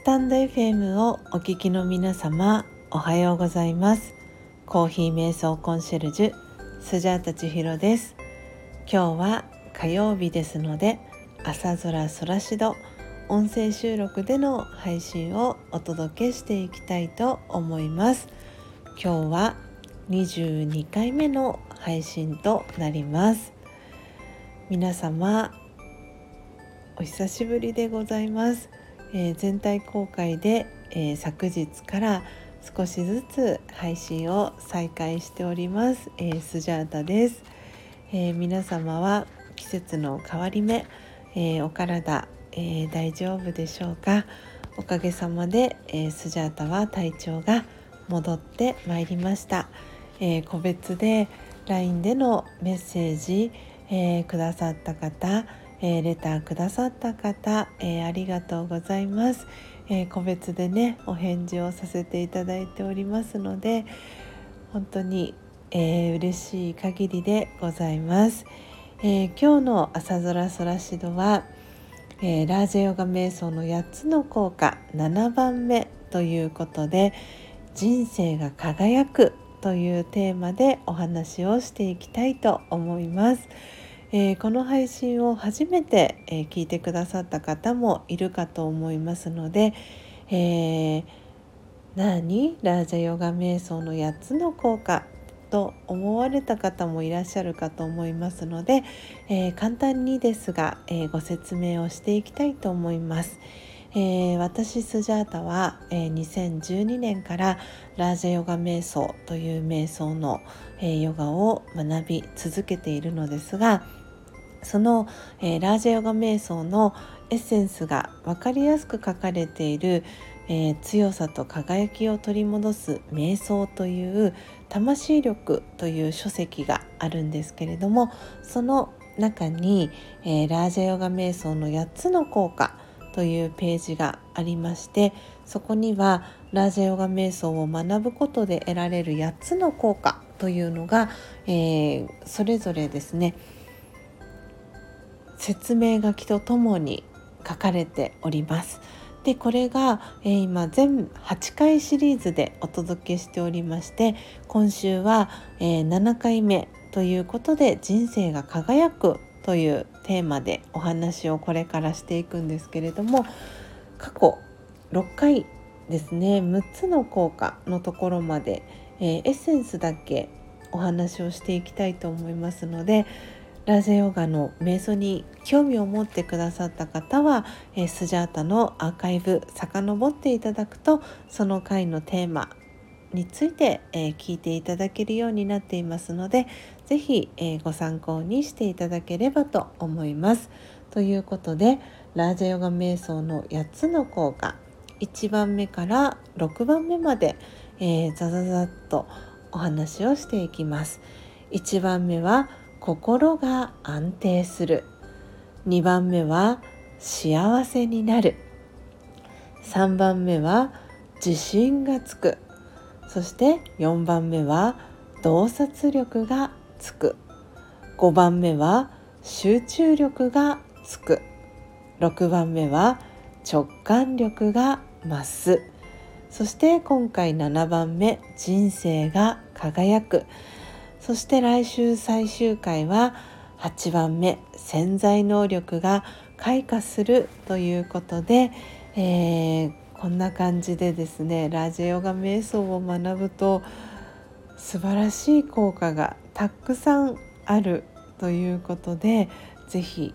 スタンド FM をお聞きの皆様おはようございます。コーヒー瞑想コンシェルジュスジャータ千尋です。今日は火曜日ですので朝空空しど音声収録での配信をお届けしていきたいと思います。今日は22回目の配信となります。皆様お久しぶりでございます、えー、全体公開で、えー、昨日から少しずつ配信を再開しております、えー、スジャータです、え皆様は季節の変わり目、えお体、え大丈夫でしょうか？おかげさまで、えスジャータは体調が戻ってまいりました、え個別で LINE でのメッセージ、えくださった方えー、レターくださった方、えー、ありがとうございます、えー、個別でねお返事をさせていただいておりますので本当に、えー、嬉しい限りでございます、え今日の朝空空しどは、えラージェヨガ瞑想の8つの効果7番目ということで人生が輝くというテーマでお話をしていきたいと思います。えー、この配信を初めて、えー、聞いてくださった方もいるかと思いますので、えー、何？ラージャヨガ瞑想の8つの効果と思われた方もいらっしゃるかと思いますので、え簡単にですが、えご説明をしていきたいと思います。えー、私スジャータは、えー、2012年からラージャヨガ瞑想という瞑想の、え、ヨガを学び続けているのですが、その、えー、ラージャヨガ瞑想のエッセンスが分かりやすく書かれている、えー、強さと輝きを取り戻す瞑想という魂力という書籍があるんですけれどもその中に、えー、ラージャヨガ瞑想の8つの効果というページがありましてそこにはラージャヨガ瞑想を学ぶことで得られる8つの効果というのが、えー、それぞれですね説明書きとともに書かれております。でこれが、えー、今全8回シリーズでお届けしておりまして今週は、えー、7回目ということで「人生が輝く」というテーマでお話をこれからしていくんですけれども過去6回ですね6つの効果のところまで、えー、エッセンスだけお話をしていきたいと思いますのでラジェヨガの瞑想に興味を持ってくださった方は、えー、スジャータのアーカイブ遡っていただくとその回のテーマについて、えー、聞いていただけるようになっていますので是非、えー、ご参考にしていただければと思います。ということでラージャヨガ瞑想の8つの効果1番目から6番目まで、えー、ザザザッとお話をしていきます。1番目は心が安定する。2番目は幸せになる。3番目は自信がつく。そして4番目は洞察力がつく。5番目は集中力がつく。6番目は直感力が増す。そして今回7番目人生が輝く。そして来週最終回は8番目潜在能力が開花するということで、えー、こんな感じでですねラジオガ瞑想を学ぶと素晴らしい効果がたくさんあるということで是非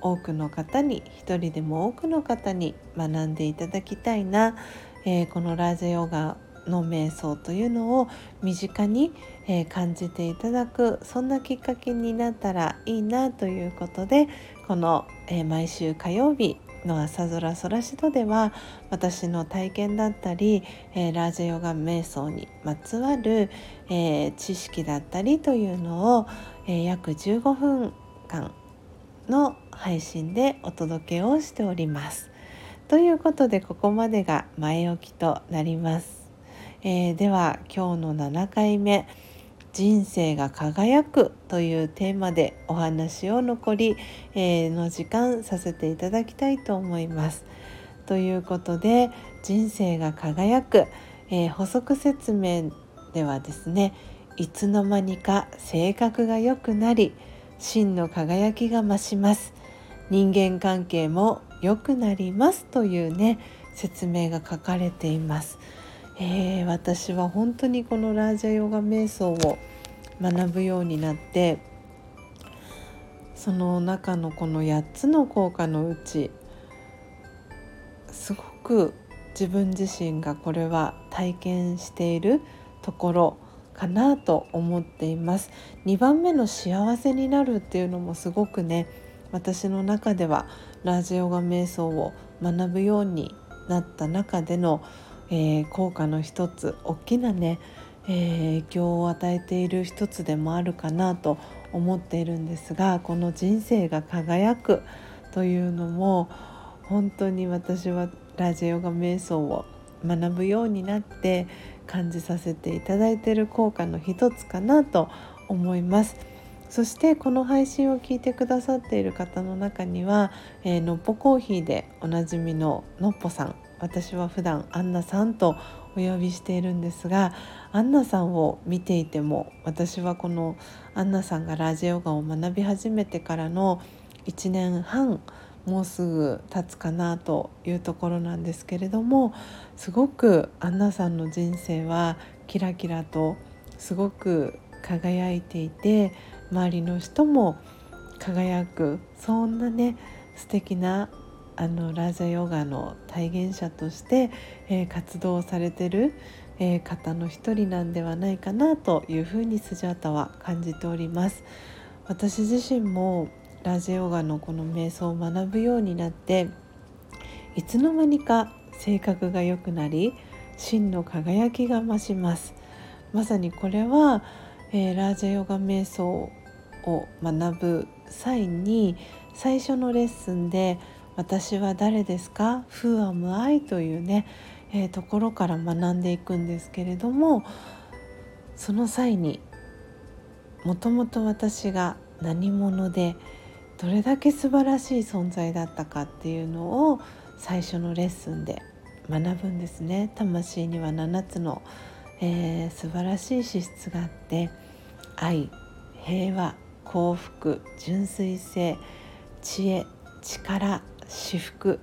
多くの方に一人でも多くの方に学んでいただきたいな、えー、このラージヨガの瞑想というのを身近に、え感じていただくそんなきっかけになったらいいなということでこの、え毎週火曜日の朝空空しどでは私の体験だったり、えー、ラージヨガ瞑想にまつわる、えー、知識だったりというのを、えー、約15分間の配信でお届けをしております。ということでここまでが前置きとなります。えー、では今日の7回目「人生が輝く」というテーマでお話を残り、えー、の時間させていただきたいと思います。ということで人生が輝く、えー、補足説明ではですねいつの間にか性格が良くなり真の輝きが増します人間関係も良くなりますというね説明が書かれています、えー、私は本当にこのラージャヨガ瞑想を学ぶようになってその中のこの8つの効果のうちすごく自分自身がこれは体験しているところかなと思っています。2番目の幸せになるっていうのもすごくね私の中ではラージヨガ瞑想を学ぶようになった中での、えー、効果の一つ大きなね、えー、影響を与えている一つでもあるかなと思っているんですがこの人生が輝くというのも本当に私はラジオガ瞑想を学ぶようになって感じさせていただいている効果の一つかなと思います。そしてこの配信を聞いてくださっている方の中には、えー、のっぽコーヒーでおなじみののっぽさん私は普段アンナさんとお呼びしているんですがアンナさんを見ていても私はこのアンナさんがラジオガを学び始めてからの1年半もうすぐ経つかなというところなんですけれどもすごくアンナさんの人生はキラキラとすごく輝いていて周りの人も輝くそんなね素敵なあのラージャヨガの体現者として、えー、活動されてる、えー、方の一人なんではないかなというふうにスジャータは感じております。私自身もラージャヨガのこの瞑想を学ぶようになっていつの間にか性格が良くなり真の輝きが増しますまさにこれは、えー、ラージャヨガ瞑想を学ぶ際に最初のレッスンで「私は誰ですか ?Who am I?」というね、えー、ところから学んでいくんですけれどもその際にもともと私が何者でどれだけ素晴らしい存在だったかっていうのを最初のレッスンで学ぶんですね魂には7つの、えー、素晴らしい資質があって愛平和幸福純粋性知恵力至福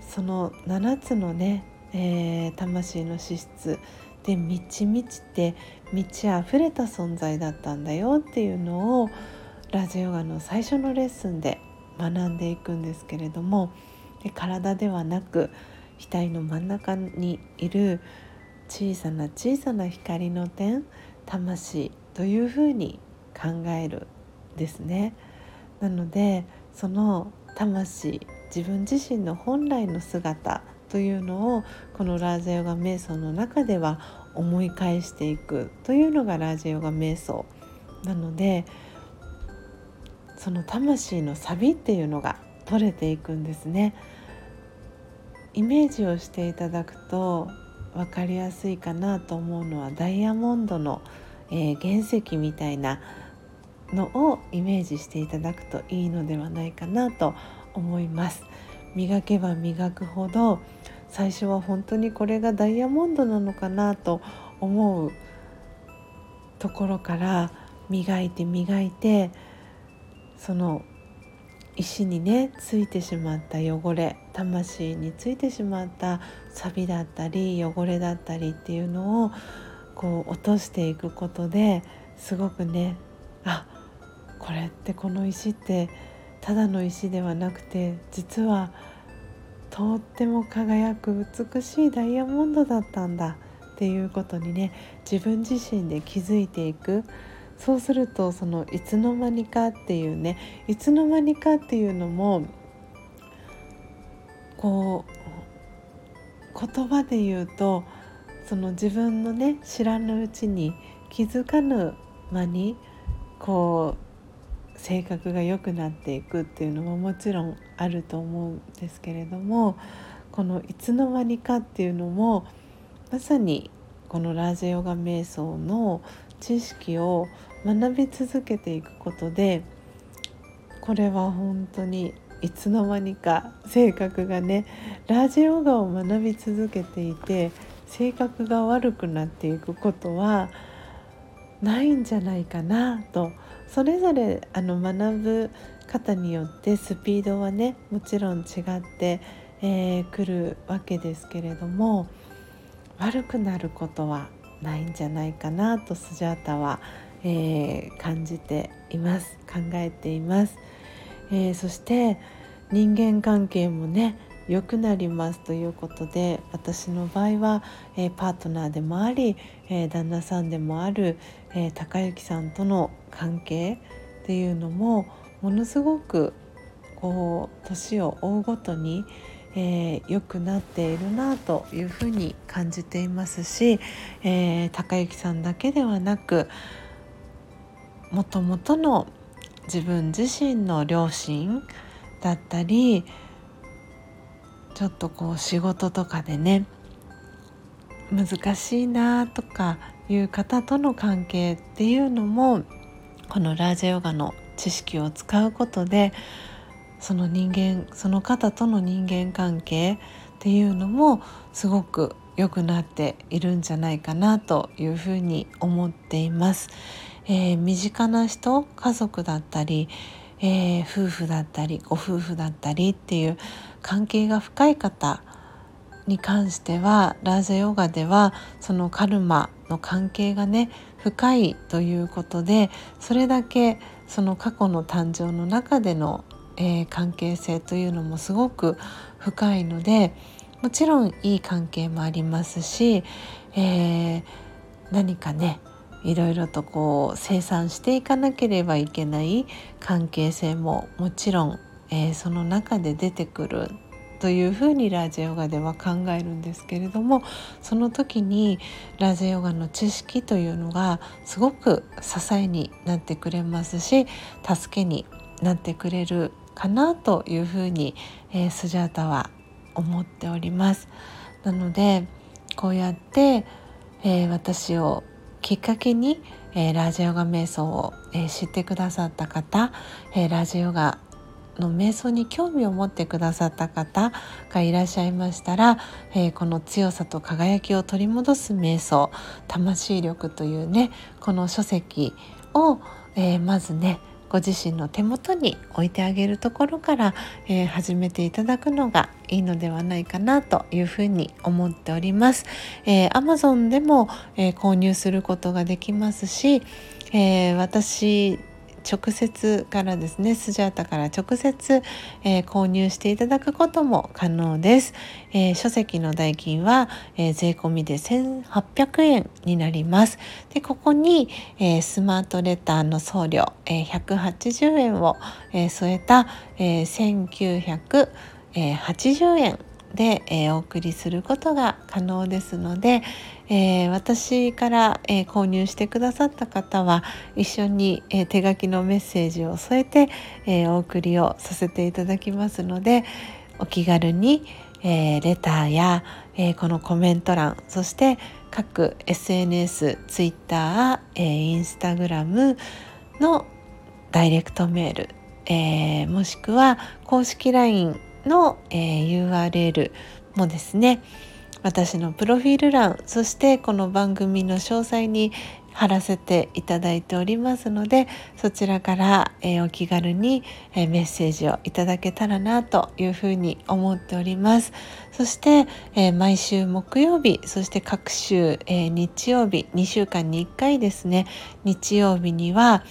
その7つのね、えー、魂の資質で満ち満ちて満ち溢れた存在だったんだよっていうのをラジオヨガの最初のレッスンで学んでいくんですけれどもで体ではなく額の真ん中にいる小さな小さな光の点魂というふうに考えるですね。なのでその魂自分自身の本来の姿というのをこのラージャヨガ瞑想の中では思い返していくというのがラージャヨガ瞑想なのでその魂のサビっていうのが取れていくんですね。イメージをしていただくと分かりやすいかなと思うのはダイヤモンドの、えー、原石みたいなのをイメージしていただくといいのではないかなと思います。磨けば磨くほど最初は本当にこれがダイヤモンドなのかなと思うところから磨いて磨いてその石にねついてしまった汚れ魂についてしまったサビだったり汚れだったりっていうのをこう落としていくことですごくねあこれってこの石ってただの石ではなくて実はとっても輝く美しいダイヤモンドだったんだっていうことにね自分自身で気づいていく。そうするとそのいつの間にかっていうねいつの間にかっていうのもこう言葉で言うとその自分のね知らぬうちに気づかぬ間にこう性格が良くなっていくっていうのももちろんあると思うんですけれどもこのいつの間にかっていうのもまさにこのラージヨガ瞑想の知識を学び続けていくことでこれは本当にいつの間にか性格がねラージヨガを学び続けていて性格が悪くなっていくことはないんじゃないかなとそれぞれあの学ぶ方によってスピードはねもちろん違ってく、えー、るわけですけれども悪くなることはないんじゃないかなとスジャータは、えー、感じています考えています、えー、そして人間関係もね良くなりますということで私の場合は、えー、パートナーでもあり、え旦那さんでもある、え高之さんとの関係っていうのもものすごくこう年を追うごとにえー、良くなっているなというふうに感じていますし、えー、高之さんだけではなくもともとの自分自身の両親だったりちょっとこう仕事とかでね難しいなとかいう方との関係っていうのもこのラージャヨガの知識を使うことでその人間その方との人間関係っていうのもすごく良くなっているんじゃないかなというふうに思っています。えー、身近な人家族だったり、えー、夫婦だったりご夫婦だったりっていう関係が深い方に関してはラージャヨガではそのカルマの関係がね深いということでそれだけその過去の誕生の中でのえー、関係性というのもすごく深いのでもちろんいい関係もありますし、えー、何かねいろいろとこう生産していかなければいけない関係性ももちろん、えー、その中で出てくるというふうにラージヨガでは考えるんですけれどもその時にラージヨガの知識というのがすごく支えになってくれますし助けになってくれるかなというふうに、えー、スジャータは思っております。なのでこうやって、えー、私をきっかけに、えー、ラージヨガ瞑想を、えー、知ってくださった方、えラージヨガの瞑想に興味を持ってくださった方がいらっしゃいましたら、えこの強さと輝きを取り戻す瞑想魂力というねこの書籍を、えまずねご自身の手元に置いてあげるところから、えー、始めていただくのがいいのではないかなというふうに思っております。えー、Amazon でも、え、購入することができますし、え、私直接からですねスジャータから直接、えー、購入していただくことも可能です、えー、書籍の代金は、えー、税込みで1800円になります。でここに、えスマートレターの送料、え180円を、え添えた、え1980円で、えー、お送りすることが可能ですので、えー、私から、えー、購入してくださった方は一緒に、え手書きのメッセージを添えて、えお送りをさせていただきますのでお気軽に、えレターや、えこのコメント欄そして各 SNS、Twitter、えー、Instagram のダイレクトメール、えもしくは公式 LINE の、え、URL もですね私のプロフィール欄そしてこの番組の詳細に貼らせていただいておりますのでそちらから、えー、お気軽に、えー、メッセージをいただけたらなというふうに思っております。そして、えー、毎週木曜日そして各週、え日曜日2週間に1回ですね日曜日には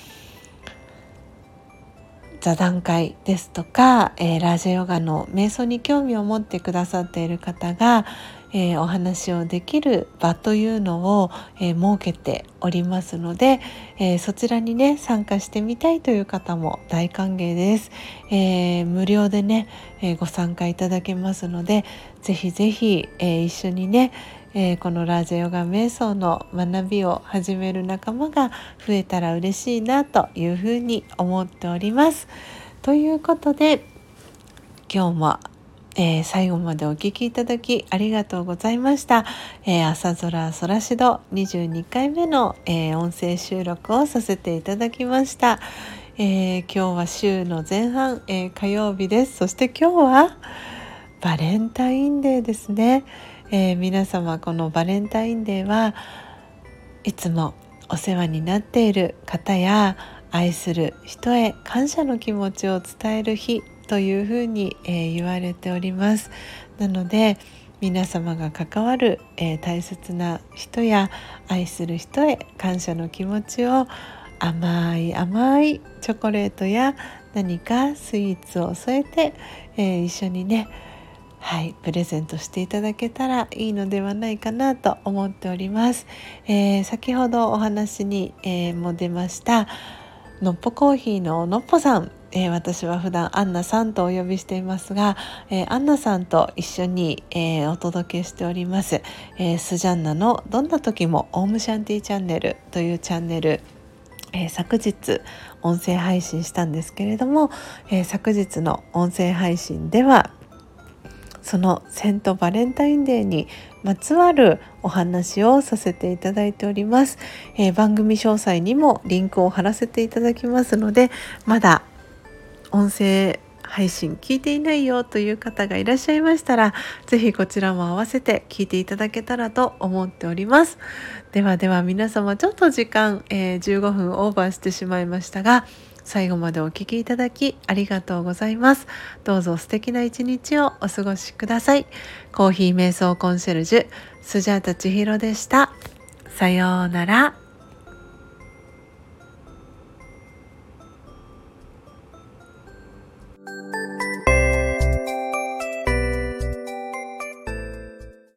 座談会ですとか、えー、ラージャヨガの瞑想に興味を持ってくださっている方が、えー、お話をできる場というのを、えー、設けておりますので、えそちらにね参加してみたいという方も大歓迎です。え無料でね、えご参加いただけますのでぜひぜひ、え一緒にね、えー、このラージャヨガ瞑想の学びを始める仲間が増えたら嬉しいなというふうに思っております。ということで今日もえー、最後までお聴きいただきありがとうございました。えー、朝空空しど22回目の、えー、音声収録をさせていただきました。え、今日は週の前半、え、火曜日ですそして今日はバレンタインデーですね、えー、皆様このバレンタインデーはいつもお世話になっている方や愛する人へ感謝の気持ちを伝える日というふうに、えー、言われております。なので皆様が関わる、えー、大切な人や愛する人へ感謝の気持ちを甘い甘いチョコレートや何かスイーツを添えて、えー、一緒にねはいプレゼントしていただけたらいいのではないかなと思っております、えー、先ほどお話に、えー、も出ましたのっぽコーヒーののっぽさん。えー、私は普段アンナさんとお呼びしていますが、えー、アンナさんと一緒に、えー、お届けしております、えスジャンナのどんな時もオウムシャンティチャンネルというチャンネルえー、昨日音声配信したんですけれども、えー、昨日の音声配信ではそのセントバレンタインデーにまつわるお話をさせていただいております、えー、番組詳細にもリンクを貼らせていただきますのでまだ音声配信聞いていないよという方がいらっしゃいましたら是非こちらも合わせて聞いていただけたらと思っております。ではでは皆様ちょっと時間、えー、15分オーバーしてしまいましたが最後までお聴きいただきありがとうございます。どうぞ素敵な一日をお過ごしください。コーヒー瞑想コンシェルジュスジャータ千尋でした。さようなら。